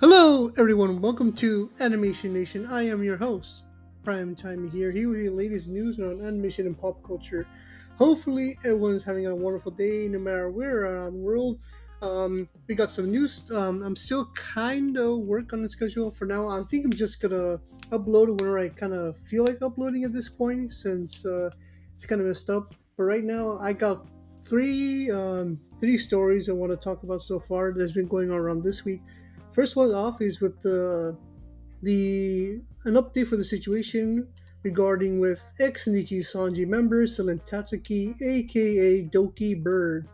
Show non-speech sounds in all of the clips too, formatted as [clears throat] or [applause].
Hello, everyone. Welcome to Animation Nation. I am your host, Prime Time here, here with the latest news on animation and pop culture. Hopefully, everyone's having a wonderful day, no matter where around the world. Um, we got some news. Um, I'm still kind of work on the schedule for now. I think I'm just gonna upload whenever I kind of feel like uploading at this point, since uh, it's kind of messed up. But right now, I got three um, three stories I want to talk about so far that's been going on around this week. First one off is with the the an update for the situation regarding with ex Niji Sanji member Selen Tatsuki, aka Doki Bird.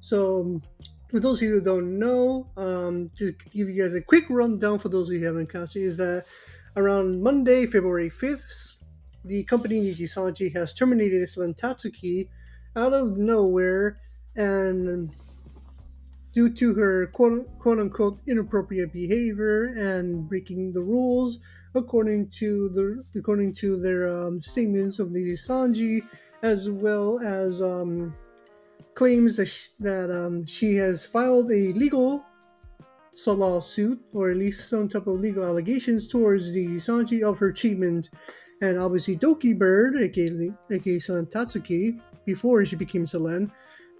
So, for those of you who don't know, um, just to give you guys a quick rundown for those of you who haven't catched it, is that around Monday, February 5th, the company Niji Sanji has terminated Selen Tatsuki out of nowhere and due to her quote, quote unquote inappropriate behavior and breaking the rules according to the according to their um, statements of Niji Sanji as well as um, claims that, sh- that um, she has filed a legal lawsuit or at least some type of legal allegations towards the Sanji of her treatment. And obviously Doki Bird aka, aka Selen Tatsuki before she became Selen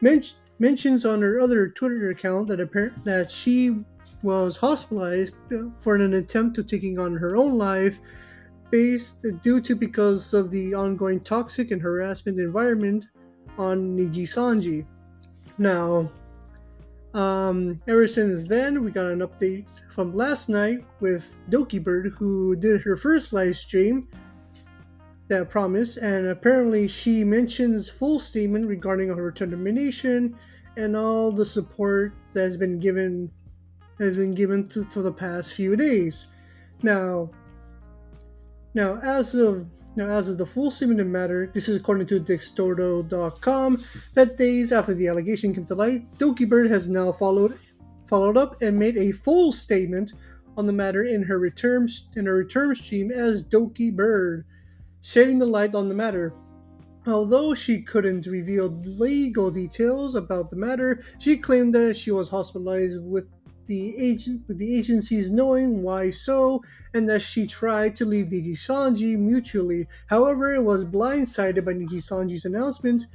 men- mentions on her other Twitter account that apparent that she was hospitalized for an attempt to taking on her own life based due to because of the ongoing toxic and harassment environment on Niji Sanji. Now, um, ever since then, we got an update from last night with Doki Bird, who did her first live stream that promise, and apparently she mentions full statement regarding her termination and all the support that has been given has been given to, for the past few days. Now, now as of now as of the full statement of matter, this is according to Dexerto.com, that days after the allegation came to light, Doki Bird has now followed followed up and made a full statement on the matter in her return in her return stream as Doki Bird shedding the light on the matter. Although she couldn't reveal legal details about the matter, she claimed that she was hospitalized with the agent with the agencies knowing why so, and that she tried to leave Niji Sanji mutually. However, it was blindsided by Niji Sanji's announcement.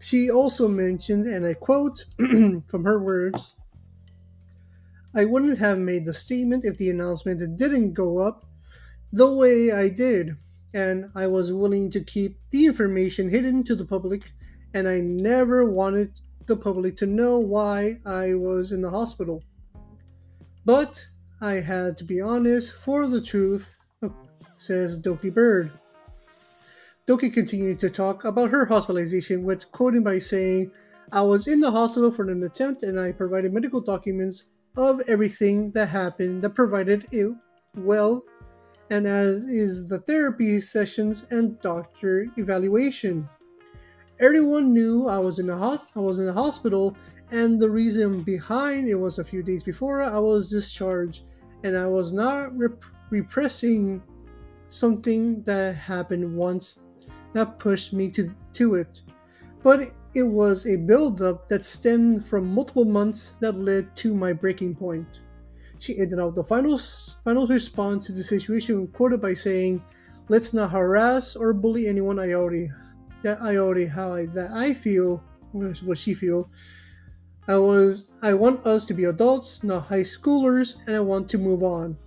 She also mentioned, and I quote [clears throat] from her words, I wouldn't have made the statement if the announcement didn't go up the way I did and I was willing to keep the information hidden to the public, and I never wanted the public to know why I was in the hospital. But I had to be honest for the truth, uh, says Doki Bird. Doki continued to talk about her hospitalization, with quoting by saying, I was in the hospital for an attempt and I provided medical documents of everything that happened that provided it well and as is the therapy sessions and doctor evaluation. Everyone knew I was in the ho- I was in the hospital, and the reason behind it was a few days before I was discharged, and I was not rep- repressing something that happened once that pushed me to to it, but it was a buildup that stemmed from multiple months that led to my breaking point. She ended out the final final response to the situation quoted by saying, "Let's not harass or bully anyone. I already that I already how I, that I feel what she feel. I was I want us to be adults, not high schoolers, and I want to move on."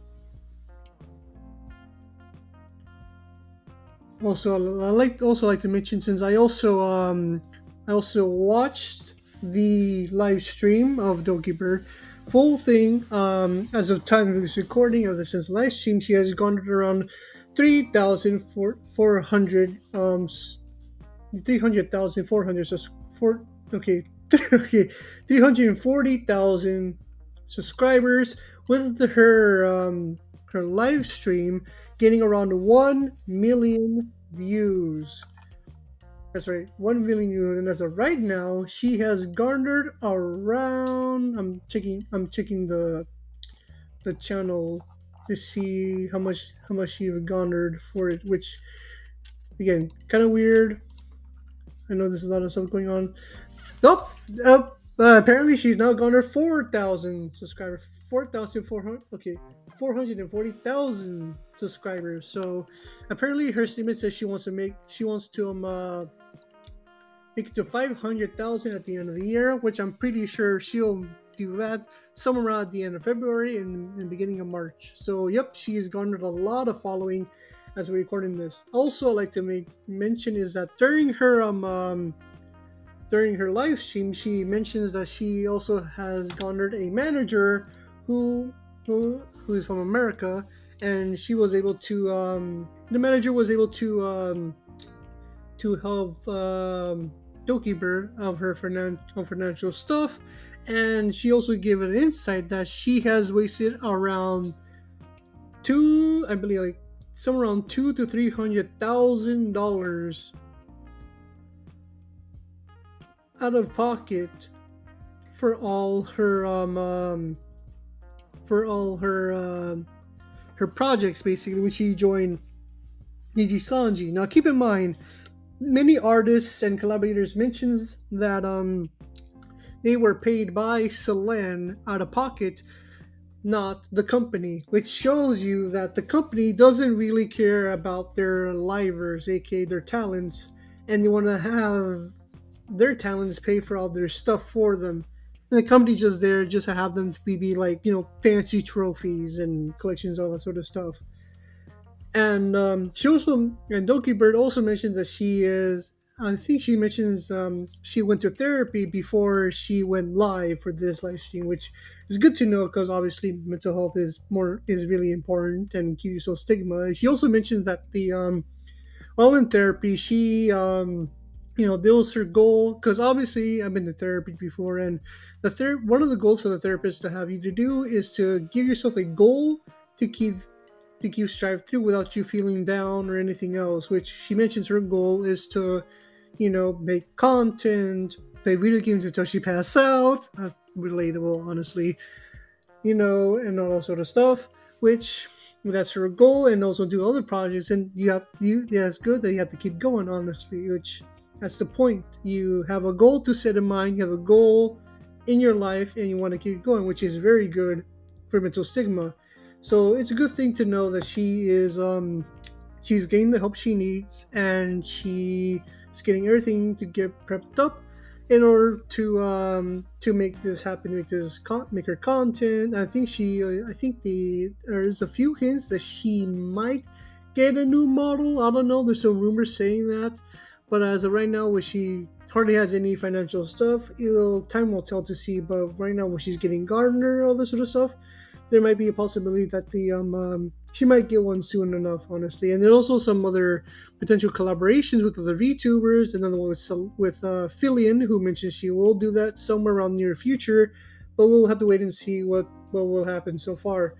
Also, I like also like to mention since I also um I also watched the live stream of Doki Bird full thing um, as of time of this recording of this live stream she has gone to around 3400 um 300400 so for okay [laughs] okay 340000 subscribers with the, her um her live stream getting around 1 million views that's right, one million views, and as of right now, she has garnered around. I'm checking. I'm checking the the channel to see how much how much she garnered for it. Which, again, kind of weird. I know there's a lot of stuff going on. Nope. Uh, But apparently, she's now garnered 4,000 subscribers. 4,400. Okay, 440,000 subscribers. So apparently, her statement says she wants to make. She wants to um uh, make it to 500,000 at the end of the year, which I'm pretty sure she'll do that somewhere around the end of February and the beginning of March. So, yep, she's garnered a lot of following as we're recording this. Also, I'd like to make mention is that during her um, um during her live stream, she mentions that she also has garnered a manager who who who is from America, and she was able to um, the manager was able to um, to help um, Doki Bird of her finan- of financial stuff, and she also gave an insight that she has wasted around two, I believe, like somewhere around two to three hundred thousand dollars out of pocket for all her um, um for all her uh, her projects basically which she joined Niji Sanji. Now keep in mind many artists and collaborators mentions that um they were paid by Selen out of pocket not the company, which shows you that the company doesn't really care about their livers, aka their talents, and they want to have their talents pay for all their stuff for them. And the company's just there just to have them to be, be like, you know, fancy trophies and collections, all that sort of stuff. And um, she also, and Doki Bird also mentioned that she is, I think she mentions um, she went to therapy before she went live for this live stream, which is good to know because obviously mental health is more is really important and keep you so stigma. She also mentioned that the um, while in therapy, she um, you know those her goal because obviously i've been to therapy before and the third one of the goals for the therapist to have you to do is to give yourself a goal to keep to keep strive through without you feeling down or anything else which she mentions her goal is to you know make content play video games until she pass out uh, relatable honestly you know and all that sort of stuff which that's her goal and also do other projects and you have you yeah it's good that you have to keep going honestly which that's the point. You have a goal to set in mind, you have a goal in your life, and you want to keep going, which is very good for mental stigma. So it's a good thing to know that she is um she's getting the help she needs and she is getting everything to get prepped up in order to um to make this happen make this con- make her content i think she i think the there's a few hints that she might get a new model i don't know there's some rumors saying that but as of right now, where she hardly has any financial stuff, it'll time will tell to see. But right now, where she's getting gardener, all this sort of stuff, there might be a possibility that the um, um, she might get one soon enough, honestly. And there's also some other potential collaborations with other VTubers. Another one with with uh, Filian, who mentions she will do that somewhere around the near future. But we'll have to wait and see what what will happen so far.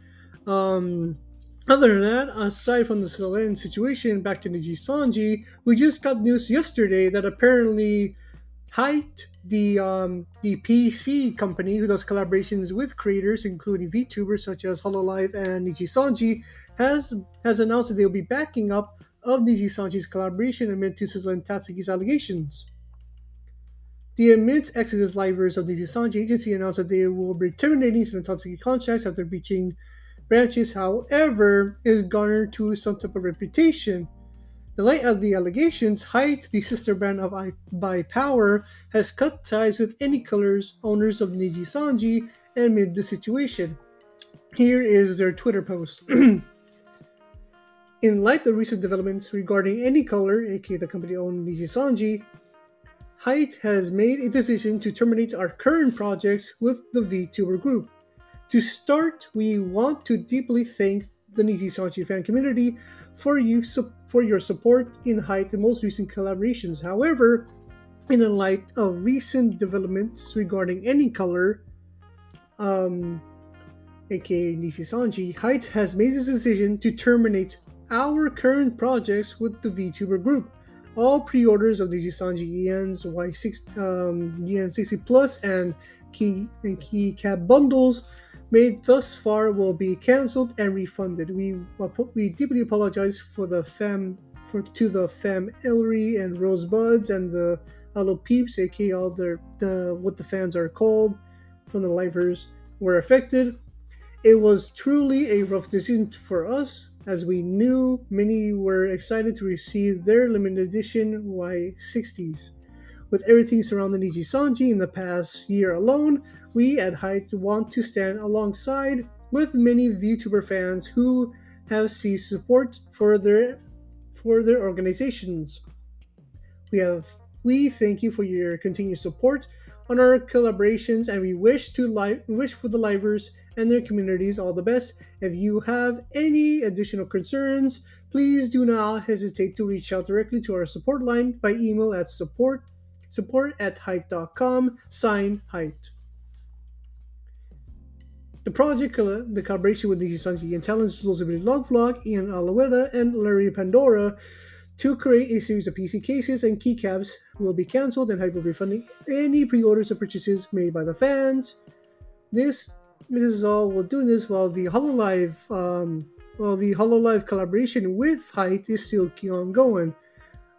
Um, other than that, aside from the Selen situation, back to Niji Sanji, we just got news yesterday that apparently Hyte, the um, the PC company who does collaborations with creators, including VTubers such as Hololive and Niji Sanji, has has announced that they'll be backing up of Niji Sanji's collaboration amid Tusa's and Tatsuki's allegations. The immense Exodus livers of Niji Sanji agency announced that they will be terminating some Tatsuki contracts after breaching branches, however, is garnered to some type of reputation. The light of the allegations, Hyte, the sister brand of I by Power, has cut ties with ANYCOLOR's owners of Niji Sanji and amid the situation. Here is their Twitter post. [clears throat] In light of recent developments regarding ANYCOLOR, aka the company owned Niji Sanji, Hyte has made a decision to terminate our current projects with the VTuber group. To start, we want to deeply thank the Niji Sanji fan community for you for your support in Hyte the most recent collaborations. However, in the light of recent developments regarding ANYCOLOR, um, aka Niji Sanji, Hyte has made this decision to terminate our current projects with the VTuber group. All pre-orders of Niji Sanji EN's Y6 um, EN 60 Plus and key and key cap bundles made thus far will be cancelled and refunded. We we deeply apologize for the fam for to the fam Ellery and Rosebuds and the Hello Peeps, aka all the, the what the fans are called from the lifers, were affected. It was truly a rough decision for us, as we knew many were excited to receive their limited edition Y60s. With everything surrounding Niji Sanji in the past year alone, we at Hyte want to stand alongside with many VTuber fans who have ceased support for their for their organizations. We have we thank you for your continued support on our collaborations and we wish to li- wish for the livers and their communities all the best. If you have any additional concerns, please do not hesitate to reach out directly to our support line by email at support support at hyte.com sign hyte. The project, the collaboration with the Talent's Explosivity Log Vlog, Enna Alouette, and Elira Pendora to create a series of PC cases and keycaps will be cancelled and Hyte will be any pre-orders or purchases made by the fans. This this is all we're doing this while the Hololive um well the Hololive collaboration with Hyte is still ongoing.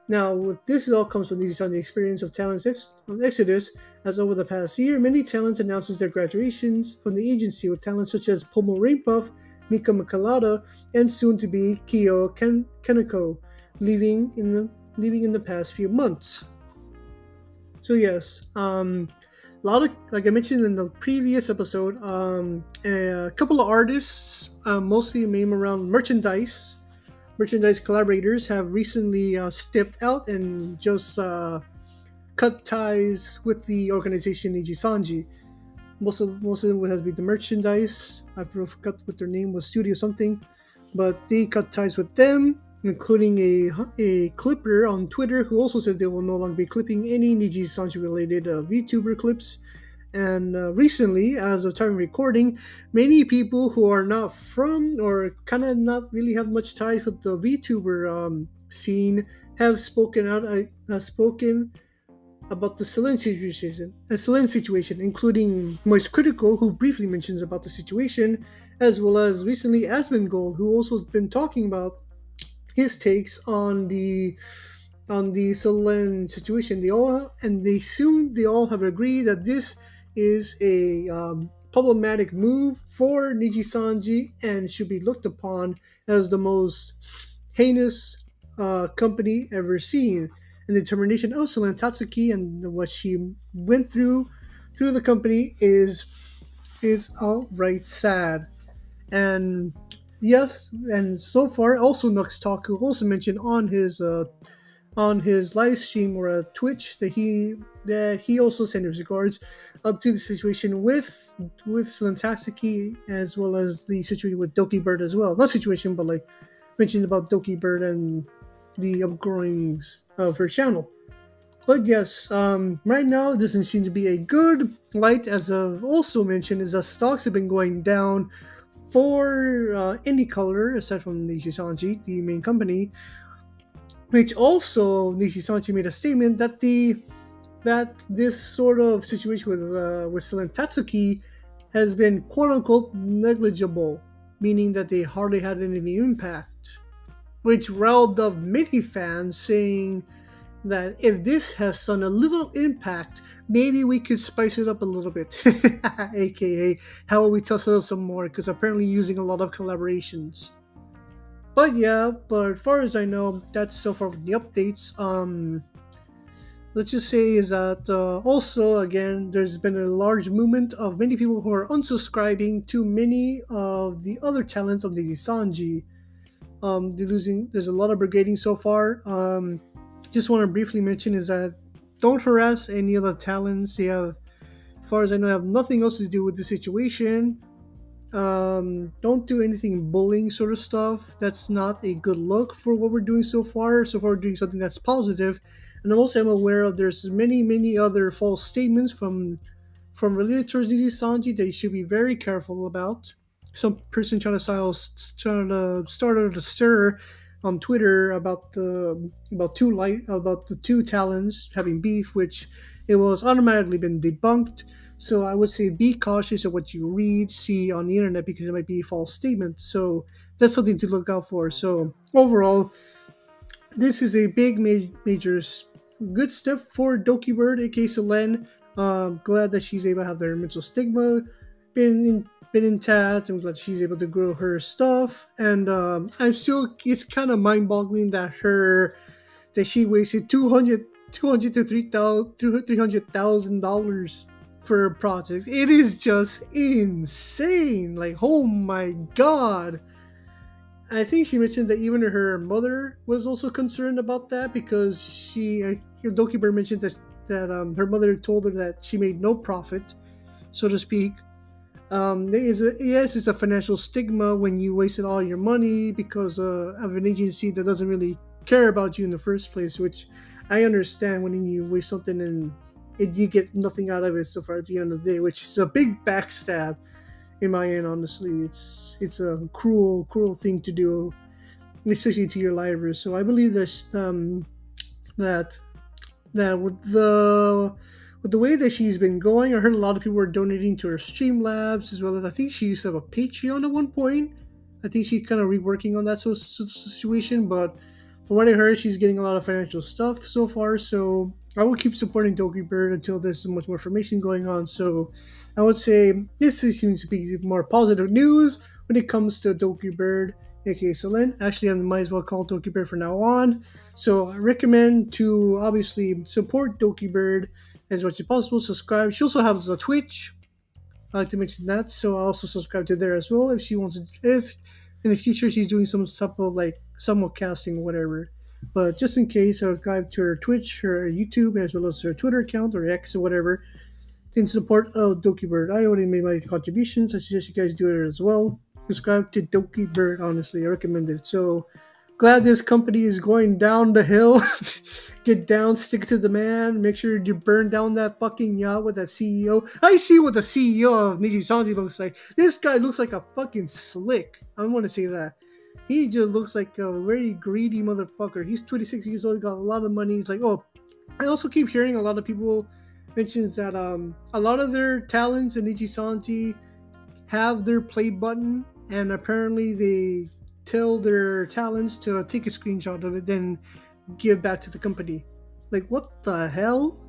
Now, this all comes from the experience of talents ex- exodus, as over the past year, many talents announces their graduations from the agency with talents such as Pomu Rainpuff, Mika Makalada, and soon-to-be Kyo Ken- Kaneko, leaving in the leaving in the past few months. So yes, um, a lot of like I mentioned in the previous episode, um, a couple of artists, uh, mostly made around merchandise merchandise collaborators have recently uh, stepped out and just uh, cut ties with the organization Nijisanji. Most of most of them has been the merchandise. I forgot what their name was, Studio something, but they cut ties with them, including a a clipper on Twitter who also says they will no longer be clipping any Niji Sanji related uh, VTuber clips. And uh, recently, as of time recording, many people who are not from or kind of not really have much ties with the VTuber um, scene have spoken out, uh, spoken about the Celine situation, a Celine situation, including Moist Critical, who briefly mentions about the situation, as well as recently Asmongold, who also been talking about his takes on the on the Celine situation. They all and they soon they all have agreed that this is a um, problematic move for Nijisanji and should be looked upon as the most heinous uh, company ever seen. And the determination of Celine Tatsuki and what she went through through the company is is outright sad. And yes, and so far also Nux Taku also mentioned on his uh, on his live stream or a Twitch that he that he also sent his regards up to the situation with with Tatsuki as well as the situation with Doki Bird as well. Not situation, but like mentioned about Doki Bird and the upgrowings of her channel. But yes, um, right now it doesn't seem to be a good light. As I've also mentioned, is that stocks have been going down for uh, ANYCOLOR aside from Nijisanji, the main company, which also Nijisanji made a statement that the that this sort of situation with uh, with Celine Tatsuki has been quote unquote negligible, meaning that they hardly had any impact, which riled up many fans saying that if this has done a little impact, maybe we could spice it up a little bit, [laughs] aka how will we toss it up some more? Because apparently using a lot of collaborations. But yeah, but as far as I know, that's so far the updates. Um, let's just say is that uh, also again, there's been a large movement of many people who are unsubscribing to many of the other talents of the Sanji. Um, they're losing. There's a lot of brigading so far. Um, just want to briefly mention is that don't harass any of the talents. They have, as far as I know, have nothing else to do with the situation. Um, don't do anything bullying sort of stuff. That's not a good look for what we're doing so far. So far, we're doing something that's positive. And I'm also am aware of there's many, many other false statements from from related towards Nijisanji that you should be very careful about. Some person trying to trying to start a stir on Twitter about the about two light about the two talents having beef, which it was automatically been debunked. So I would say be cautious of what you read, see on the internet because it might be a false statement. So that's something to look out for. So overall, this is a big ma- major good step for Doki Bird, aka Selene. Um, glad that she's able to have their mental stigma been in, been intact. I'm glad she's able to grow her stuff, and um, I'm still. It's kind of mind-boggling that her that she wasted 200 200 to 300 thousand dollars for projects. It is just insane. Like, oh my god. I think she mentioned that even her mother was also concerned about that because she, uh, Doki Bird mentioned that that um, her mother told her that she made no profit, so to speak. Um, is a, yes, it's a financial stigma when you wasted all your money because uh, of an agency that doesn't really care about you in the first place, which I understand when you waste something and it, you get nothing out of it so far at the end of the day, which is a big backstab in my end. Honestly, it's it's a cruel, cruel thing to do, especially to your livers. So I believe this um, that that with the with the way that she's been going, I heard a lot of people are donating to her Streamlabs as well as I think she used to have a Patreon at one point. I think she's kind of reworking on that situation, but from what I heard, she's getting a lot of financial stuff so far. So I will keep supporting Doki Bird until there's much more information going on. So I would say this seems to be more positive news when it comes to Doki Bird, aka Selene. Actually, I might as well call Doki Bird from now on. So I recommend to obviously support Doki Bird as much as possible. Subscribe. She also has a Twitch. I like to mention that, so I also subscribe to there as well if she wants to. If in the future she's doing some type of like somewhat casting or whatever. But just in case, go to her Twitch, her YouTube, as well as her Twitter account or X or whatever. In support of Doki Bird, I already made my contributions. I suggest you guys do it as well. Subscribe to Doki Bird, honestly, I recommend it. So glad this company is going down the hill. [laughs] Get down, stick to the man. Make sure you burn down that fucking yacht with that CEO. I see what the CEO of Niji Sanji looks like. This guy looks like a fucking slick. I want to say that. He just looks like a very greedy motherfucker. He's 26 years old, got a lot of money. He's like, oh, I also keep hearing a lot of people mentions that um a lot of their talents in Nijisanji have their play button, and apparently they tell their talents to take a screenshot of it, then give back to the company. Like, what the hell?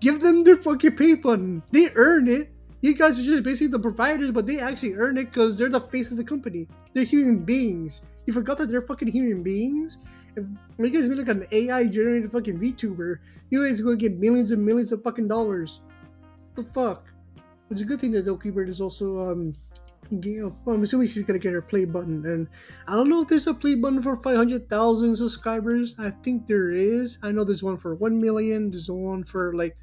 Give them their fucking pay button. They earn it. You guys are just basically the providers, but they actually earn it because they're the face of the company. They're human beings. You forgot that they're fucking human beings? If you guys be like an AI generated fucking VTuber, you guys are gonna get millions and millions of fucking dollars. The fuck? It's a good thing that Doki Bird is also um well, I'm assuming she's gonna get her play button, and I don't know if there's a play button for 500,000 subscribers. I think there is. I know there's one for 1 million. There's one for like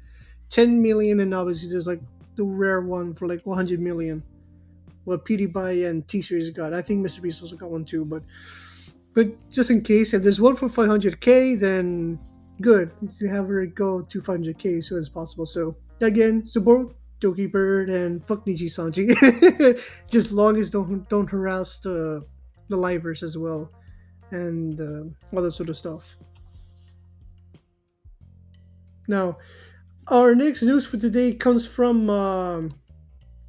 10 million, and obviously there's like the rare one for like 100 million. What PewDiePie and T Series got. I think Mr. Beast also got one too, but but just in case, if there's one for 500k, then good. To have her go to 500k as soon as possible. So again, support Doki Bird and fuck Niji Sanji. [laughs] just long as don't don't harass the the livers as well, and uh, all that sort of stuff. Now, our next news for today comes from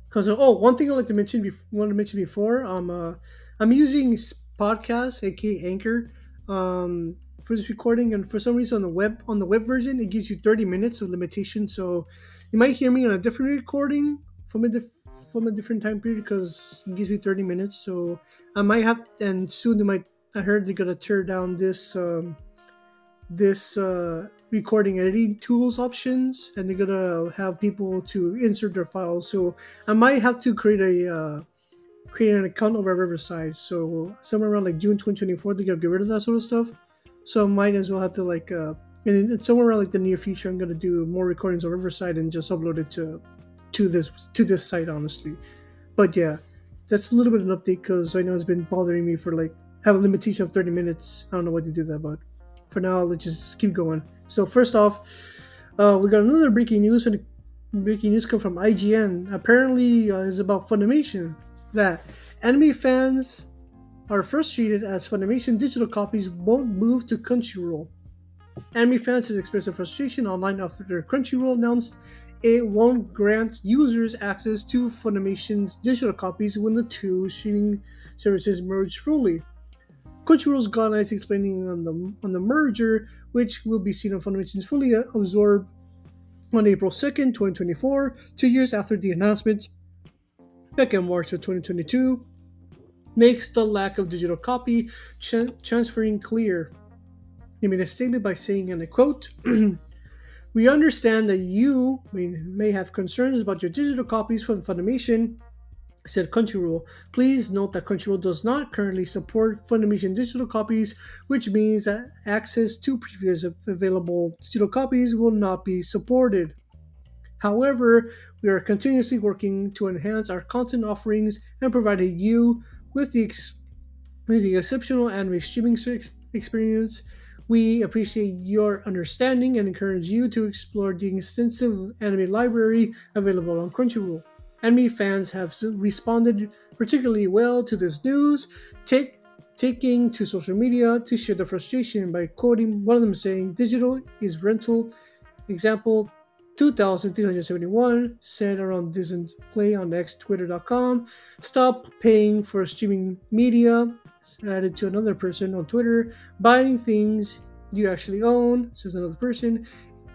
because um, oh, one thing I like to mention before, want to mention before um uh, I'm using podcast aka Anchor um for this recording and for some reason on the web on the web version it gives you 30 minutes of limitation so you might hear me on a different recording from a diff- from a different time period because it gives me 30 minutes so I might have and soon they might I heard they're gonna tear down this um this uh recording editing tools options and they're gonna have people to insert their files. So i might have to create a uh, create an account over riverside. So somewhere around like june 2024 they're gonna get rid of that sort of stuff. So i might as well have to like uh and somewhere around like the near future i'm gonna do more recordings on riverside and just upload it to to this to this site honestly. But yeah that's a little bit of an update because i know it's been bothering me for like have a limitation of 30 minutes. I don't know what to do that but for now let's just keep going so first off, uh, we got another breaking news, and breaking news come from IGN. Apparently, uh, is about Funimation that anime fans are frustrated as Funimation digital copies won't move to Crunchyroll. Anime fans have expressed their frustration online after Crunchyroll announced it won't grant users access to Funimation's digital copies when the two streaming services merge fully. Crunchyroll's gone Knights explaining on the on the merger, which will be seen on Funimation's fully absorbed on April 2nd, 2024, two years after the announcement, back in March of 2022, makes the lack of digital copy tra- transferring clear. He made a statement by saying, and I quote, [clears throat] We understand that you may, may have concerns about your digital copies from Funimation said Crunchyroll. Please note that Crunchyroll does not currently support Funimation digital copies, which means that access to previous available digital copies will not be supported. However, we are continuously working to enhance our content offerings and provide you with the, ex- with the exceptional anime streaming experience. We appreciate your understanding and encourage you to explore the extensive anime library available on Crunchyroll. Anime fans have responded particularly well to this news, take, taking to social media to share their frustration by quoting one of them saying, Digital is rental. Example 2371 said around Disney Play on X Twitter.com. Stop paying for streaming media. Added to another person on Twitter. Buying things you actually own, says another person.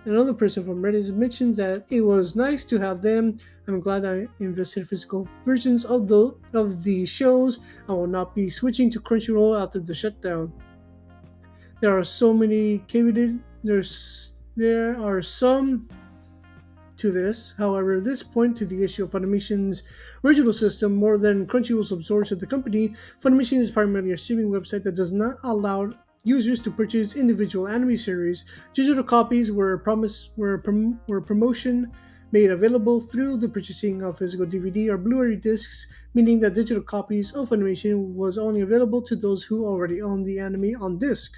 Another person from Reddit mentioned that it was nice to have them. I'm glad I invested physical versions of the of the shows. I will not be switching to Crunchyroll after the shutdown. There are so many caveated. There's there are some to this. However, this point to the issue of Funimation's original system more than Crunchyroll's absorption of the company. Funimation is primarily a streaming website that does not allow users to purchase individual anime series. Digital copies were promise were, prom- were promotion made available through the purchasing of physical DVD or Blu-ray discs, meaning that digital copies of animation was only available to those who already owned the anime on disc.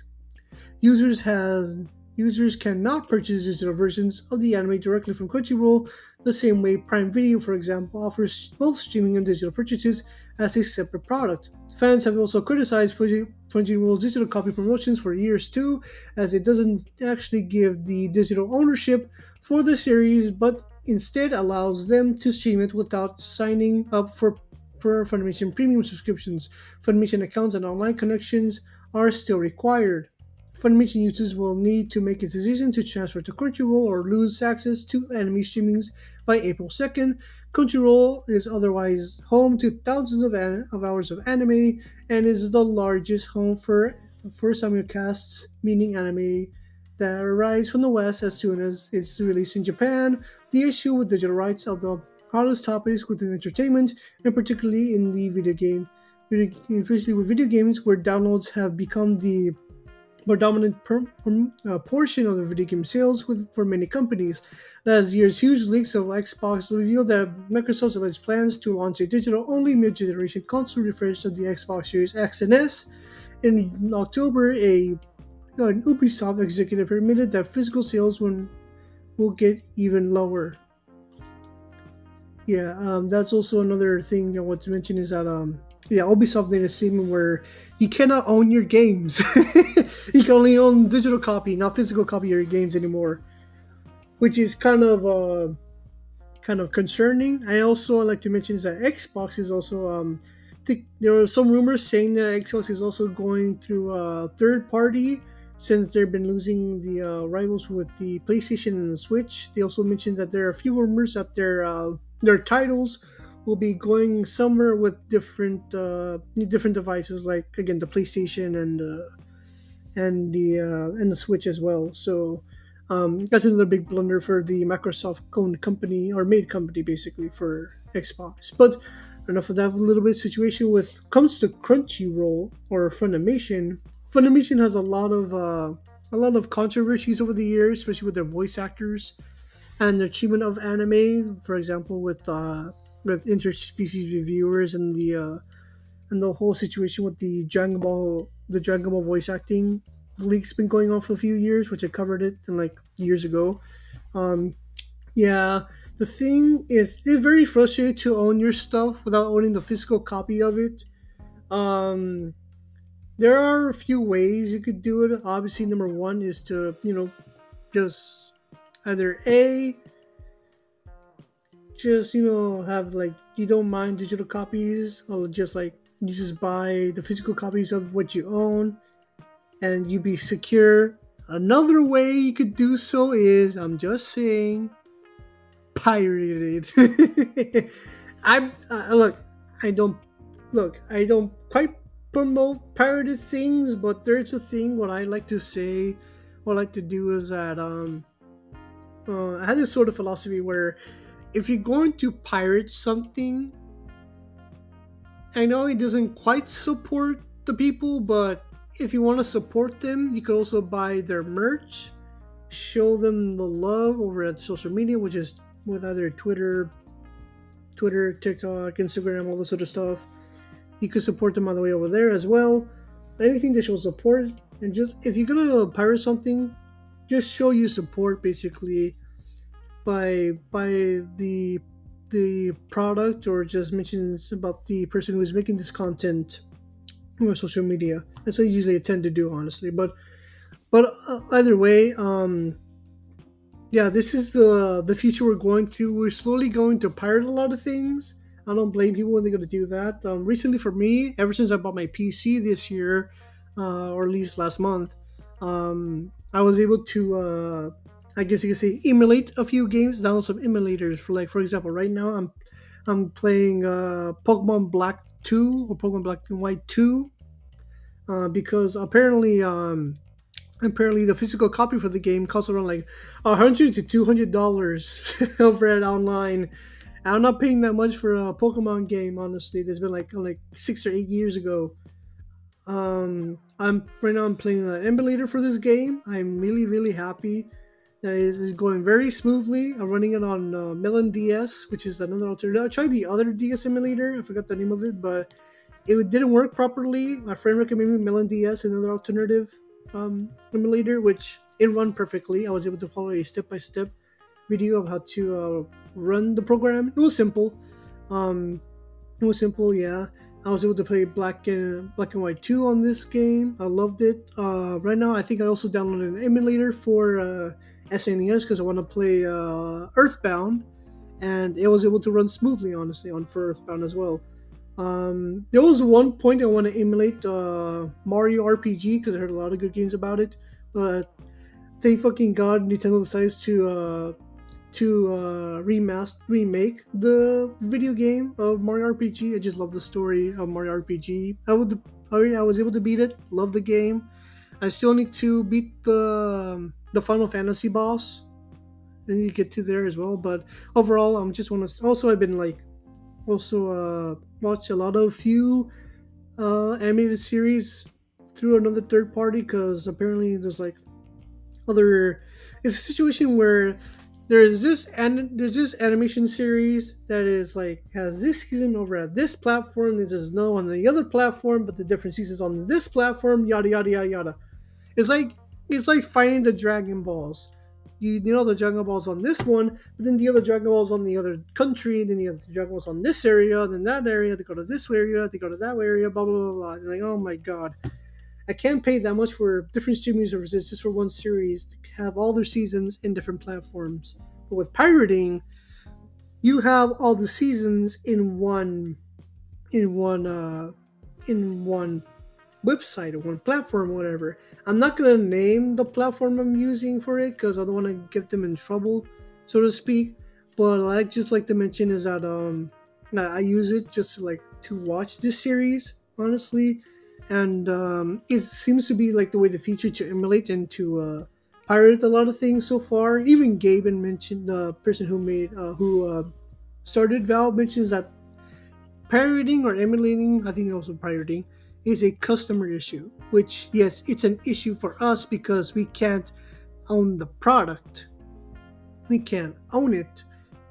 Users has users cannot purchase digital versions of the anime directly from Crunchyroll, the same way Prime Video, for example, offers both streaming and digital purchases as a separate product. Fans have also criticized Crunchyroll's digital copy promotions for years too, as it doesn't actually give the digital ownership for the series, but instead allows them to stream it without signing up for, for Funimation premium subscriptions. Funimation accounts and online connections are still required. Funimation users will need to make a decision to transfer to Crunchyroll or lose access to anime streamings by April 2nd. Crunchyroll is otherwise home to thousands of, an- of hours of anime and is the largest home for for simulcasts, meaning anime that arrives from the West as soon as it's released in Japan. The issue with digital rights are the hardest topics within entertainment, and particularly in the video game. Especially with video games, where downloads have become the more dominant per, per, uh, portion of the video game sales with, for many companies. Last year's huge leaks of Xbox revealed that Microsoft's alleged plans to launch a digital-only mid-generation console refresh of the Xbox Series X and S. In October, a an Ubisoft executive admitted that physical sales will, will get even lower. Yeah, um, that's also another thing I want to mention is that um, yeah, Ubisoft made a statement where you cannot own your games. [laughs] you can only own digital copy, not physical copy of your games anymore, which is kind of uh, kind of concerning. I also like to mention is that Xbox is also um, th- there were some rumors saying that Xbox is also going through a third party since they've been losing the uh, rivals with the PlayStation and the Switch. They also mentioned that there are a few rumors that their uh, their titles will be going somewhere with different uh, different devices, like again the PlayStation and uh, and the uh, and the Switch as well. So um, that's another big blunder for the Microsoft-owned company or made company, basically for Xbox. But enough of that. Little bit situation with comes to Crunchyroll or Funimation. Funimation has a lot of uh, a lot of controversies over the years, especially with their voice actors and their treatment of anime. For example, with uh, with interspecies reviewers and the uh, and the whole situation with the Dragon Ball the Dragon Ball voice acting leaks been going on for a few years, which I covered it in like years ago. Um, yeah, the thing is, it's very frustrating to own your stuff without owning the physical copy of it. Um, there are a few ways you could do it. Obviously, number one is to you know just either a just you know have like you don't mind digital copies or just like You just buy the physical copies of what you own, and you be secure. Another way you could do so is, I'm just saying, pirated. [laughs] I uh, look, I don't look, I don't quite promote pirated things, but there's a thing. What I like to say, what I like to do is that um, uh, I had this sort of philosophy where if you're going to pirate something, I know it doesn't quite support the people, but if you want to support them, you could also buy their merch, show them the love over at social media, which is with either Twitter, Twitter, TikTok, Instagram, all this sort of stuff. You could support them on the way over there as well. Anything that shows support, and just if you're gonna pirate something, just show you support basically by by the the product or just mentions about the person who is making this content or social media. That's what I usually tend to do, honestly. But but uh, either way, um, yeah, this is the the future we're going through. We're slowly going to pirate a lot of things. I don't blame people when they're going to do that. Um, recently, for me, ever since I bought my PC this year, uh, or at least last month, um, I was able to, uh, I guess you could say, emulate a few games. Download some emulators for, like, for example, right now I'm I'm playing uh, Pokemon Black Two or Pokemon Black and White Two uh, because apparently um, apparently the physical copy for the game costs around like a hundred to two hundred dollars [laughs] over at online. I'm not paying that much for a Pokemon game, honestly. There's been like like six or eight years ago. Um, I'm right now. I'm playing an emulator for this game. I'm really really happy that it is going very smoothly. I'm running it on uh, Melon DS, which is another alternative. I tried the other DS emulator. I forgot the name of it, but it didn't work properly. My friend recommended me Melon DS, another alternative um, emulator, which it run perfectly. I was able to follow a step-by-step video of how to uh, run the program. It was simple. Um, it was simple, yeah. I was able to play Black and Black and White 2 on this game. I loved it. Uh, right now, I think I also downloaded an emulator for uh, SNES because I want to play uh, Earthbound, and it was able to run smoothly, honestly, on for Earthbound as well. Um, there was one point I want to emulate uh, Mario RPG because I heard a lot of good games about it. But thank fucking God, Nintendo decides to uh, to uh, remaster remake the video game of Mario RPG. I just love the story of Mario RPG. I would I was able to beat it. Love the game. I still need to beat the the Final Fantasy boss. Then you get to there as well. But overall, I'm just want to. Also, I've been like also uh, watch a lot of few uh, animated series through another third party because apparently there's like other. It's a situation where there's this and there's this animation series that is like has this season over at this platform. There's no on the other platform, but the different seasons on this platform. Yada yada yada yada. It's like it's like finding the Dragon Balls you, you know the Dragon Balls on this one, but then the other Dragon Balls on the other country, and then the other Dragon Balls on this area, and then that area, they go to this area, they go to that area, blah blah blah blah. like, oh my god. I can't pay that much for different streaming services just for one series to have all their seasons in different platforms. But with pirating, you have all the seasons in one in one uh in one website or one platform or whatever. I'm not gonna name the platform I'm using for it because I don't want to get them in trouble, so to speak. But I just like to mention is that um I use it just like to watch this series honestly, and um, it seems to be like the way the future to emulate and to uh, pirate a lot of things so far. Even Gaben mentioned the person who made uh, who uh, started Valve mentions that pirating or emulating. I think also pirating is a customer issue, which, yes, it's an issue for us because we can't own the product. We can't own it,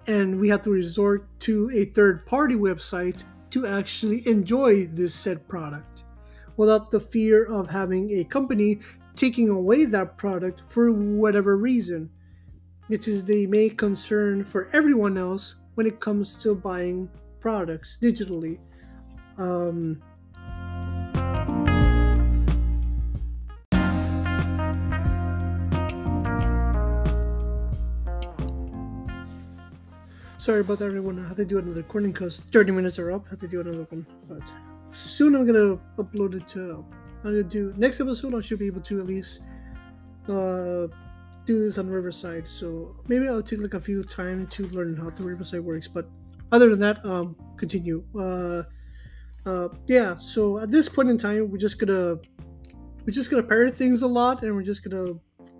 and we have to resort to a third party website to actually enjoy this said product without the fear of having a company taking away that product for whatever reason. It is the main concern for everyone else when it comes to buying products digitally. Um, Sorry about that, everyone. I have to do another recording because 30 minutes are up. I have to do another one. But soon I'm gonna upload it to. I'm gonna do next episode. I should be able to at least uh, do this on Riverside. So maybe I'll take like a few time to learn how the Riverside works. But other than that, um, continue. Uh, uh, yeah. So at this point in time, we're just gonna we're just gonna pair things a lot, and we're just gonna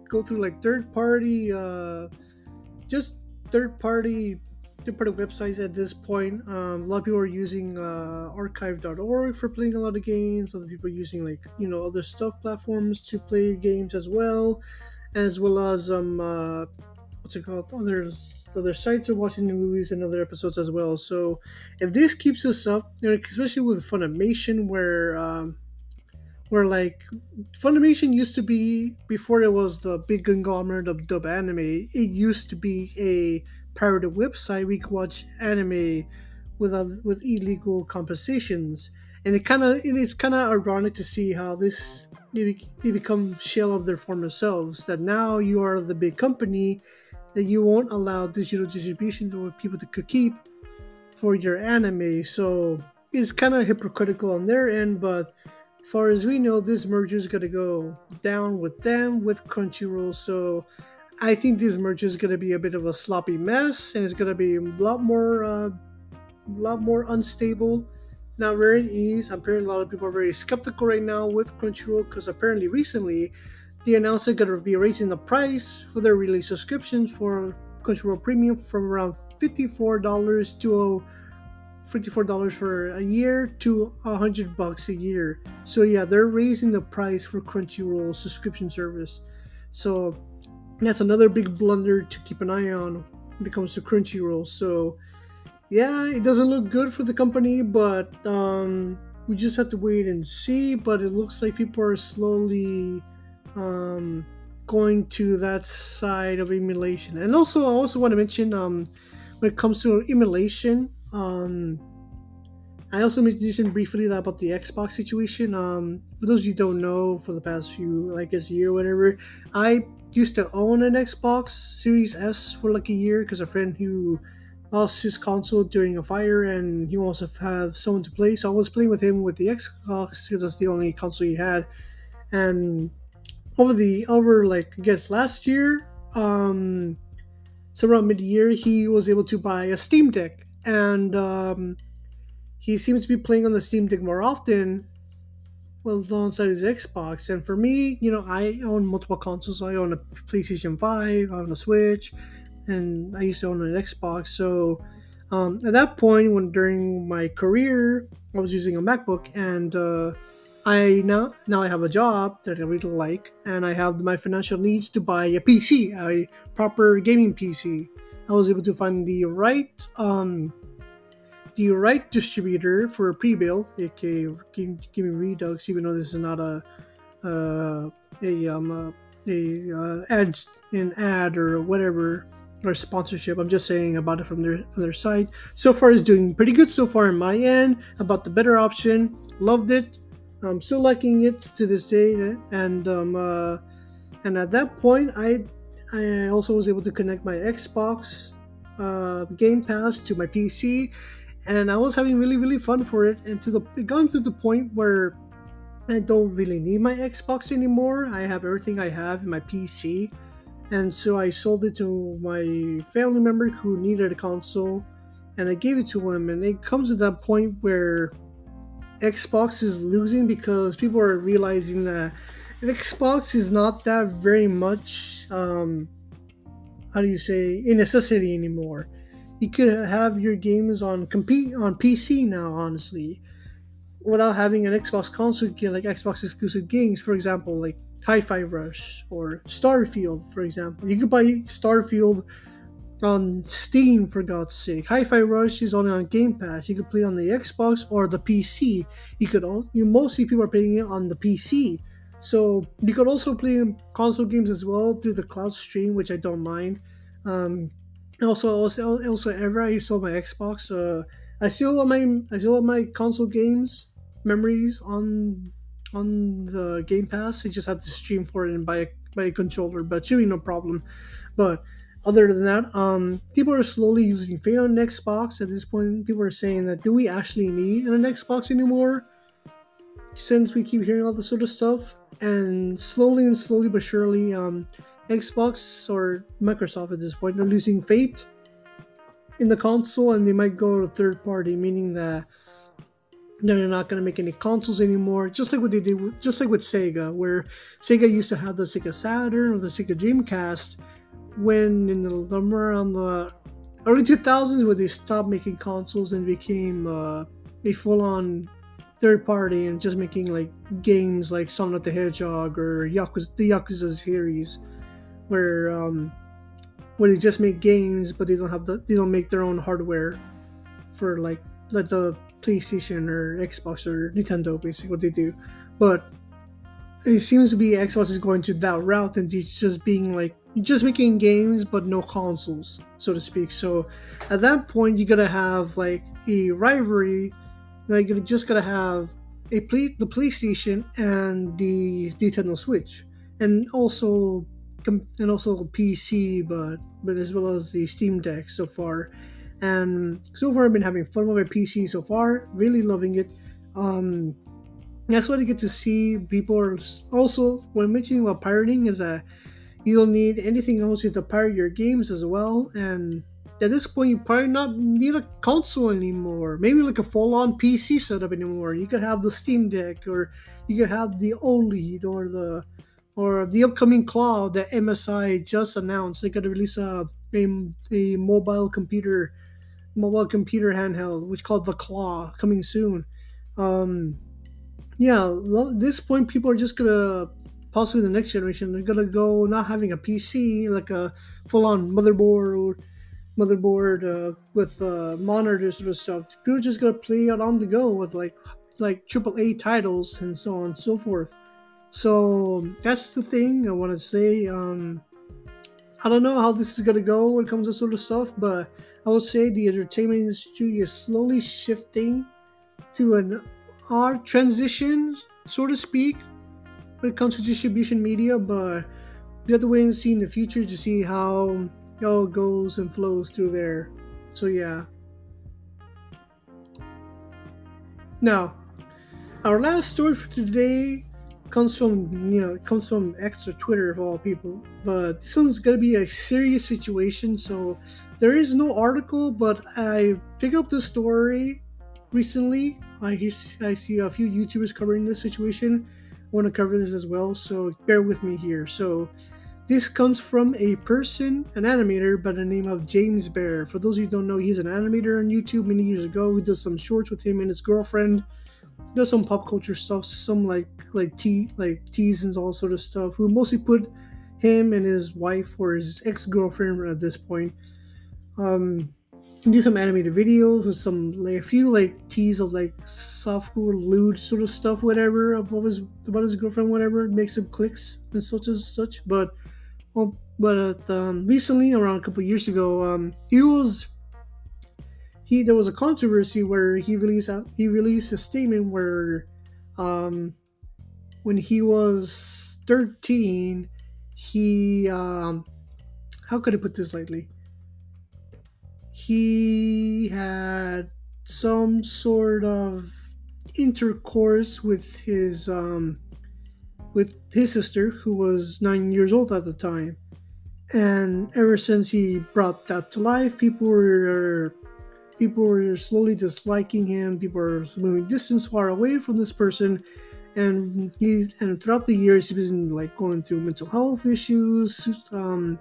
go through like third party, uh, just third party third-party websites at this point. Um, a lot of people are using uh, archive.org for playing a lot of games. Other people are using like you know other stuff platforms to play games as well, as well as um uh, what's it called other other sites are watching the movies and other episodes as well. So if this keeps us up, you know, especially with Funimation, where um, where like Funimation used to be before it was the big conglomerate of dub anime. It used to be a pirated website we could watch anime with with illegal compensations, and it kind of it's kind of ironic to see how this they, they become shell of their former selves. That now you are the big company that you won't allow digital distribution for people to keep for your anime. So it's kind of hypocritical on their end, but far as we know, this merger is gonna go down with them with Crunchyroll. So I think this merge is gonna be a bit of a sloppy mess, and it's gonna be a lot more, uh, lot more unstable. Not very easy. I'm hearing a lot of people are very skeptical right now with Crunchyroll because apparently recently they announced they're gonna be raising the price for their release subscriptions for Crunchyroll Premium from around fifty-four dollars to fifty-four dollars for a year to hundred bucks a year. So yeah, they're raising the price for Crunchyroll subscription service. So that's another big blunder to keep an eye on when it comes to Crunchyroll. So, yeah, it doesn't look good for the company, but um, we just have to wait and see. But it looks like people are slowly um, going to that side of emulation. And also, I also want to mention um, when it comes to emulation, um, I also mentioned briefly that about the Xbox situation. Um, for those of you don't know, for the past few, like guess year or whatever, I used to own an Xbox Series S for like a year because a friend who lost his console during a fire and he wants to have someone to play. So I was playing with him with the Xbox because that's the only console he had. And over the over like I guess last year, um, so around mid year, he was able to buy a Steam Deck and um, he seems to be playing on the Steam Deck more often alongside his Xbox. And for me, you know, I own multiple consoles. I own a PlayStation 5, I own a Switch, and I used to own an Xbox. So um, at that point, when during my career, I was using a MacBook, and uh, I now now I have a job that I really like, and I have my financial needs to buy a PC, a proper gaming PC. I was able to find the right um, the right distributor for a pre-build, aka give, me Redux, even though this is not a uh, a um a uh, ad an ad or whatever or sponsorship. I'm just saying about it from their from their side. So far, is doing pretty good so far in my end. About the better option, loved it. I'm still liking it to this day, and um uh, and at that point, I I also was able to connect my Xbox uh, Game Pass to my PC and I was having really really fun for it. And to the it got to the point where I don't really need my Xbox anymore. I have everything I have in my PC, and so I sold it to my family member who needed a console, and I gave it to him. And it comes to that point where Xbox is losing because people are realizing that Xbox is not that very much. Um, how do you say a necessity anymore? You could have your games on compete on PC now, honestly, without having an Xbox console like Xbox exclusive games. For example, like Hi-Fi Rush or Starfield, for example. You could buy Starfield on Steam for God's sake. Hi-Fi Rush is only on Game Pass. You could play on the Xbox or the PC. You could all you mostly people are playing it on the PC. So you could also play console games as well through the cloud stream, which I don't mind. Um, also, also, also, ever I sold my Xbox, uh, I still have my I still have my console games memories on on the Game Pass. I just have to stream for it and buy a, buy a controller, but should be no problem. But other than that, um, people are slowly using Fate on Xbox. At this point, people are saying that do we actually need an Xbox anymore? since we keep hearing all this sort of stuff, and slowly and slowly but surely, um, Xbox or Microsoft at this point are losing faith in the console, and they might go to third party, meaning that they're not gonna make any consoles anymore. Just like what they did, with, just like with Sega, where Sega used to have the Sega Saturn or the Sega Dreamcast, when in the around the early 2000s, where they stopped making consoles and became uh, a full-on third party and just making like games like Sonic the Hedgehog or Yakuza, the Yakuza series, where um, where they just make games but they don't have the they don't make their own hardware for like like the PlayStation or Xbox or Nintendo, basically what they do. But it seems to be Xbox is going to that route and it's just being like just making games but no consoles, so to speak. So at that point you gotta have like a rivalry like you just gotta have a play the PlayStation and the Nintendo Switch, and also and also PC, but but as well as the Steam Deck so far. And so far, I've been having fun with my PC so far. Really loving it. Um, that's what I get to see. People are also when mentioning about pirating is that you don't need anything else to pirate your games as well. And at this point you probably not need a console anymore. Maybe like a full-on PC setup anymore. You could have the Steam Deck, or you could have the OLED, or the or the upcoming Claw that MSI just announced. They're gonna release a a, a mobile computer, mobile computer handheld, which called the Claw, coming soon. Um, yeah, at this point, people are just gonna possibly the next generation. They're gonna go not having a PC, like a full-on motherboard or motherboard uh, with uh, monitors sort of stuff. People are just gonna play it on the go with like like triple A titles and so on and so forth. So that's the thing I want to say. Um, I don't know how this is gonna go when it comes to sort of stuff, but I would say the entertainment industry is slowly shifting to an art transition, so to speak, when it comes to distribution media. But the other way to see in the future to see how it all goes and flows through there. So yeah. Now, our last story for today comes from you know comes from extra Twitter of all people, but this one's gonna be a serious situation. So there is no article, but I picked up the story recently. I I see a few YouTubers covering this situation. I want to cover this as well, so bear with me here. So this comes from a person, an animator by the name of James Bear. For those of you who don't know, he's an animator on YouTube many years ago. He does some shorts with him and his girlfriend. He does some pop culture stuff, some like like tea like teas and all sort of stuff. We mostly put him and his wife or his ex-girlfriend at this point. Um do some animated videos with some like a few like teas of like softcore lewd sort of stuff, whatever about his about his girlfriend, whatever, makes some clicks and such and such. But well, but um, recently, around a couple years ago, um, he was he there was a controversy where he released a, he released a statement where um, when he was 13 he um, how could I put this lightly he had some sort of intercourse with his um, with his sister, who was nine years old at the time. And ever since he brought that to life, people were people were slowly disliking him. People were moving distance far away from this person, and he and throughout the years he's been like going through mental health issues, um,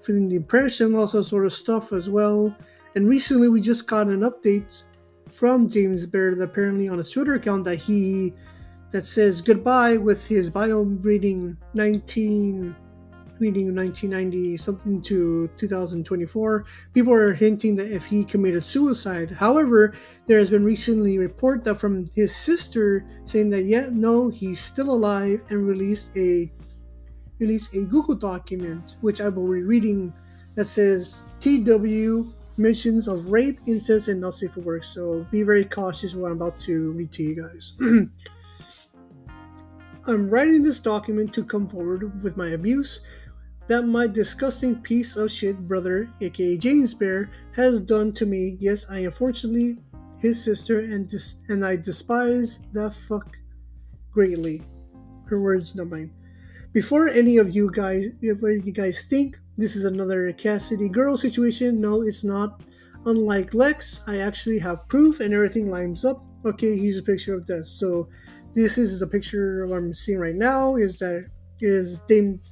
feeling depression, all that sort of stuff as well. And recently we just got an update from James that apparently on his Twitter account that he that says goodbye with his bio reading 19 reading 1990 something to 2024 people are hinting that if he committed suicide. However there has been recently report that from his sister saying that yeah no he's still alive and released a released a google document which i will be reading that says tw mentions of rape incest and not safe for work. So be very cautious what i'm about to read to you guys. [clears throat] I'm writing this document to come forward with my abuse that my disgusting piece of shit brother, aka James Bear, has done to me. Yes, I unfortunately his sister and dis- and I despise that fuck greatly. Her words, not mine. Before any of you guys, if you guys think this is another Cassidy girl situation, no, it's not. Unlike Lex, I actually have proof and everything lines up. Okay, here's a picture of this. So this is the picture I'm seeing right now. Is that is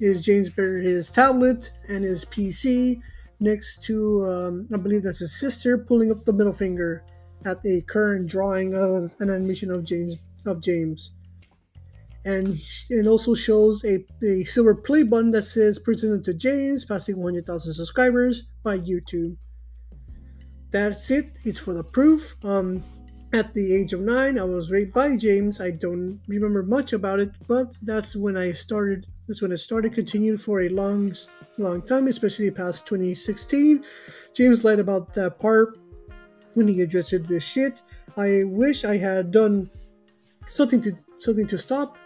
is James Bear his tablet and his PC next to um, I believe that's his sister pulling up the middle finger at the current drawing of an animation of James of James. And it also shows a, a silver play button that says presented to James, passing 100,000 subscribers by YouTube. That's it. It's for the proof. Um, at the age of nine, I was raped by James. I don't remember much about it, but that's when I started. That's when it started. Continued for a long, long time, especially past 2016. James lied about that part when he addressed this shit. I wish I had done something to something to stop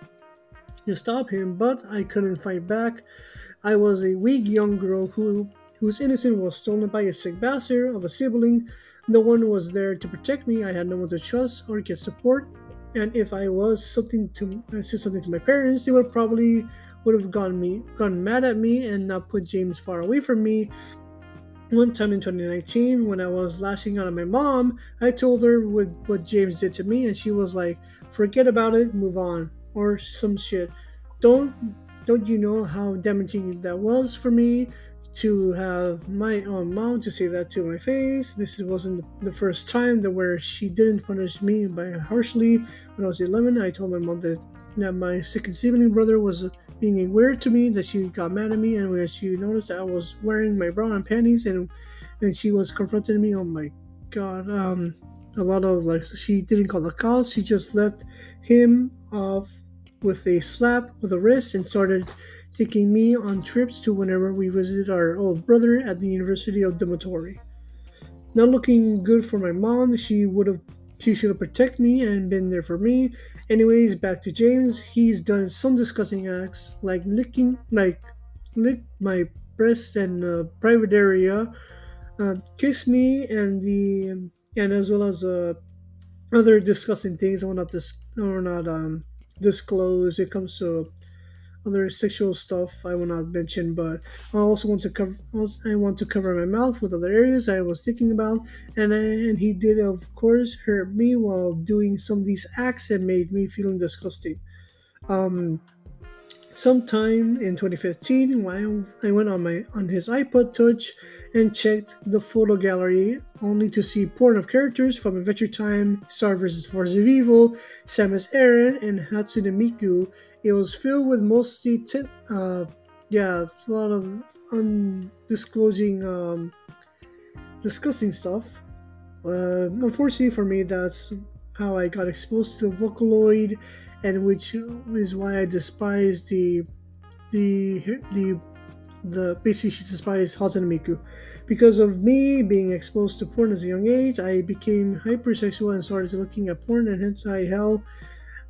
to stop him, but I couldn't fight back. I was a weak young girl who whose innocence was stolen by a sick bastard of a sibling. No one was there to protect me. I had no one to trust or get support. And if I was something to said something to my parents, they would probably would have gone me gone mad at me and not put James far away from me one time in 2019, when I was lashing out at my mom, I told her what, what James did to me, and she was like, "Forget about it, move on," or some shit. Don't don't you know how damaging that was for me to have my own mom to say that to my face? This wasn't the first time that where she didn't punish me by harshly. When I was 11, I told my mom that that my second sibling brother was being weird to me that she got mad at me and when she noticed that I was wearing my bra and panties and and she was confronting me oh my god um a lot of like she didn't call the cops she just left him off with a slap with a wrist and started taking me on trips to whenever we visited our old brother at the University of Dormitory. Not looking good for my mom, she would have she should have protected me and been there for me. Anyways, back to James. He's done some disgusting acts like licking, like lick my breast and uh, private area, uh, kiss me, and the and as well as uh, other disgusting things I will not dis- will not um, disclose. It comes to other sexual stuff I will not mention, but I also want to cover. I want to cover my mouth with other areas I was thinking about, and I, and he did, of course, hurt me while doing some of these acts that made me feeling disgusting. Um, sometime in 2015, while I went on my on his iPod Touch and checked the photo gallery, only to see porn of characters from Adventure Time, Star vs. Force of Evil, Samus Aran, and Hatsune Miku it was filled with mostly, uh, yeah, a lot of undisclosing, um, disgusting stuff. Uh, unfortunately for me, that's how I got exposed to the Vocaloid, and which is why I despise the the the the basically she despised Hatsune Miku. Because of me being exposed to porn at a young age, I became hypersexual and started looking at porn and hence I hell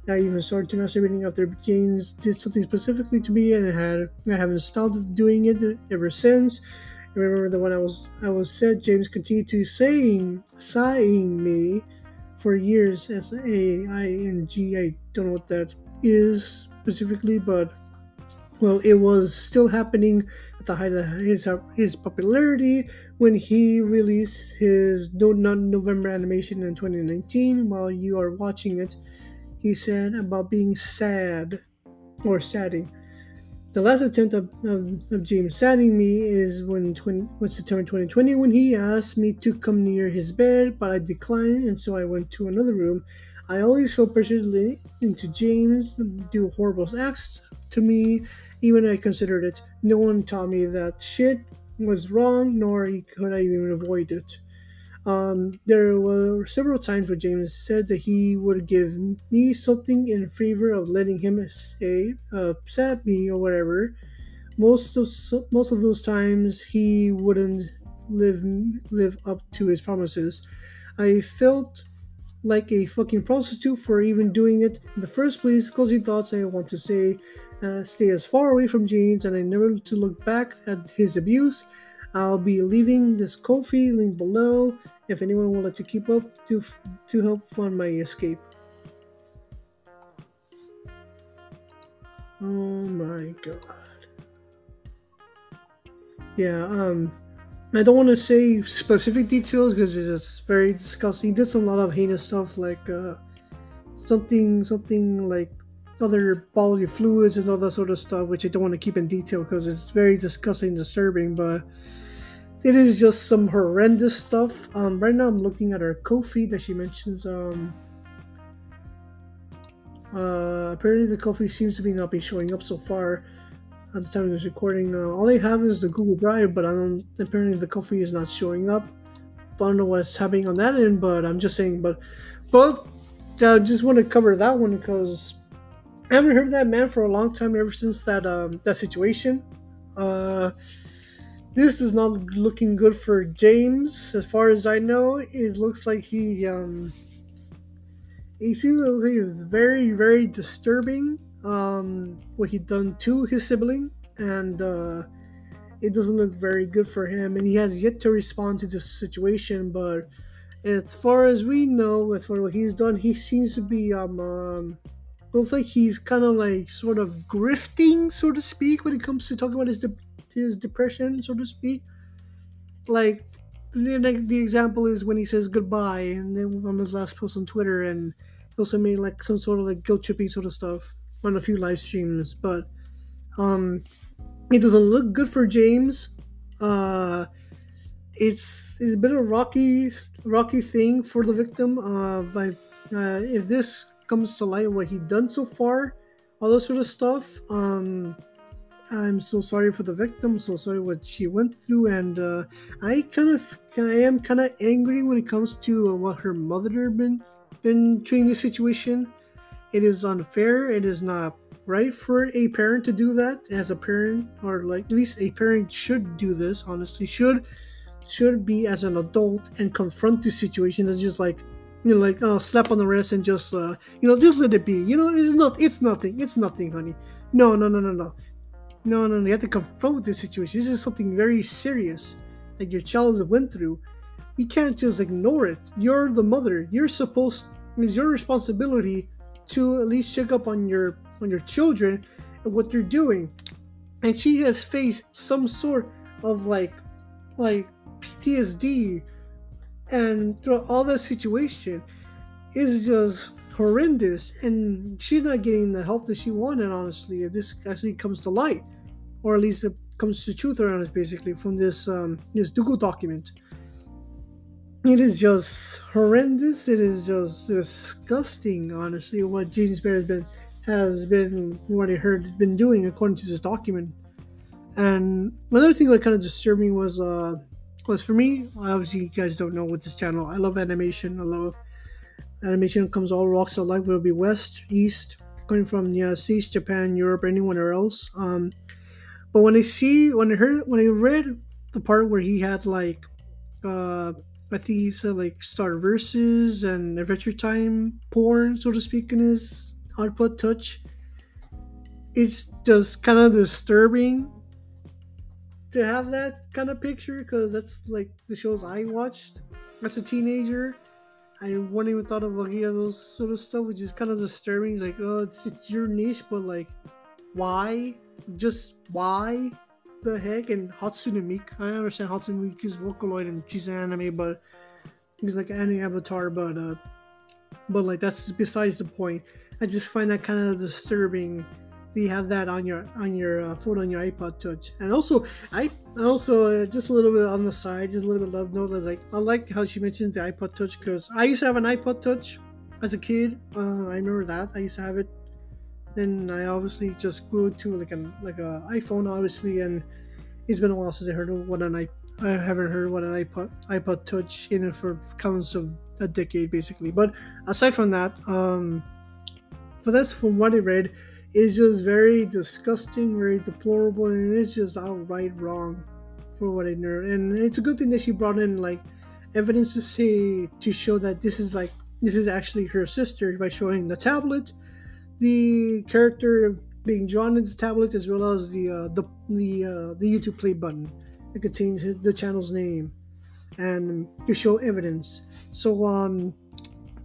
I even started to masturbating after James did something specifically to me, and I had I haven't stopped doing it ever since. I remember the one I was I was said James continued to saying sighing me for years as S A I N G. I don't know what that is specifically, but well, it was still happening at the height of his his popularity when he released his No Nut November animation in 2019. While you are watching it he said about being sad or sadding. The last attempt of, of, of James sadding me is when, 20, when September 2020 when he asked me to come near his bed, but I declined and so I went to another room. I always felt pressured into James do horrible acts to me, even I considered it. No one taught me that shit was wrong, nor could I even avoid it. Um, there were several times where James said that he would give me something in favor of letting him say, uh, me or whatever. Most of most of those times, he wouldn't live live up to his promises. I felt like a fucking prostitute for even doing it in the first place. Closing thoughts I want to say uh, stay as far away from James and I never to look back at his abuse. I'll be leaving this Ko-fi link below if anyone would like to keep up to, to help fund my escape. Oh my god. Yeah, um, I don't want to say specific details because it's very disgusting. He did some lot of heinous stuff like uh, something, something like other bodily fluids and all that sort of stuff, which I don't want to keep in detail because it's very disgusting, disturbing. But it is just some horrendous stuff. Um, right now I'm looking at her Ko-fi that she mentions. Um, uh, apparently the Ko-fi seems to be not be showing up so far at the time of this recording. Uh, all I have is the Google Drive, but I don't. Apparently the Ko-fi is not showing up. I don't know what's happening on that end, but I'm just saying. But, but I uh, just want to cover that one because I haven't heard that man for a long time. Ever since that um, that situation. Uh, this is not looking good for James. As far as I know, it looks like he um, he seems like he is very very disturbing. Um, what he done to his sibling, and uh, it doesn't look very good for him. And he has yet to respond to this situation. But as far as we know, as far as what he's done, he seems to be um, um looks like he's kind of like sort of grifting, so to speak, when it comes to talking about his de- his depression, so to speak. Like the, the example is when he says goodbye, and then on his last post on Twitter, and he also made like some sort of like guilt tripping sort of stuff on a few live streams. But um, it doesn't look good for James. Uh, it's, it's a bit of a rocky rocky thing for the victim. Uh, but uh, if this comes to light, what he done so far, all that sort of stuff. Um, I'm so sorry for the victim. So sorry what she went through, and uh, I kind of, I am kind of angry when it comes to uh, what her mother been been treating the situation. It is unfair. It is not right for a parent to do that. As a parent, or like at least a parent should do this. Honestly, should should be as an adult and confront the situation. and just like you know, like oh, slap on the wrist and just uh, you know, just let it be. You know, it's not, it's nothing, it's nothing, honey. No, no, no, no, no. No, no, no. You have to confront this situation. This is something very serious that your child went through. You can't just ignore it. You're the mother. You're supposed. It's your responsibility to at least check up on your on your children and what they're doing. And she has faced some sort of like like PTSD and throughout all that situation is just horrendous and she's not getting the help that she wanted honestly if this actually comes to light or at least it comes to truth around it basically from this um, this Google document. It is just horrendous. It is just disgusting, honestly, what James Bear has been has been from what I heard been doing according to this document. And another thing that kind of disturbed me was uh was for me, obviously you guys don't know with this channel. I love animation. I love animation comes all walks of life, whether it be west, east, coming from the United States, Japan, Europe, anywhere else. Um, but when I see, when I heard, when I read the part where he had like, uh, I think he said like Star Versus and Adventure Time porn, so to speak, in his iPod Touch, it's just kind of disturbing to have that kind of picture because that's like the shows I watched as a teenager. I wouldn't even thought of looking at those sort of stuff, which is kind of disturbing. It's like, oh, it's, it's your niche, but like, why? Just why the heck? And Hatsune Miku, I understand Hatsune Miku's Vocaloid and she's an anime, but he's like an avatar, but uh, but like that's besides the point. I just find that kind of disturbing. That you have that on your on your uh, phone on your iPod Touch, and also I also uh, just a little bit on the side, just a little bit love note. Like I like how she mentioned the iPod Touch because I used to have an iPod Touch as a kid. Uh, I remember that I used to have it then I obviously just grew to like a like a iPhone, obviously, and it's been a while since I heard what an i I haven't heard what an iPod iPod Touch in it for counts of a decade, basically. But aside from that, um, for that's from what I read, it's just very disgusting, very deplorable, and it's just outright wrong for what I heard. And it's a good thing that she brought in like evidence to say to show that this is like this is actually her sister by showing the tablet the character being drawn into the tablet as well as the uh, the the uh, the YouTube play button. It contains the channel's name and to show evidence. So um,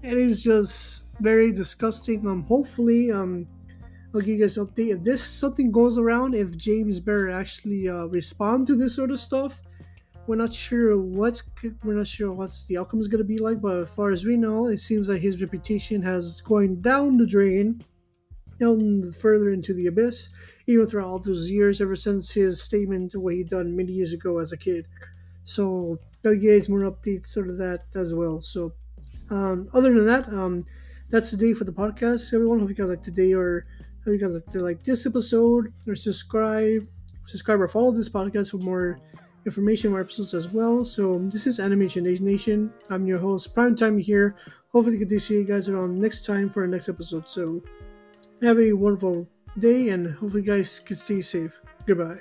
it is just very disgusting. Um, hopefully um, I'll give you guys an update. If this something goes around, if James Barrett actually uh, respond to this sort of stuff, we're not sure what's we're not sure what's the outcome is going to be like. But as far as we know, it seems like his reputation has going down the drain, down further into the abyss, even throughout all those years, ever since his statement what he done many years ago as a kid. So guys more updates sort of that as well. So um, other than that, um, that's the day for the podcast. Everyone, hope you guys like today or hope you guys like to like this episode or subscribe, subscribe or follow this podcast for more information, more episodes as well. So this is Animation Nation. I'm your host, Prime Time here. Hopefully, get to see you guys around next time for our next episode. So have a wonderful day and hopefully you guys can stay safe. Goodbye.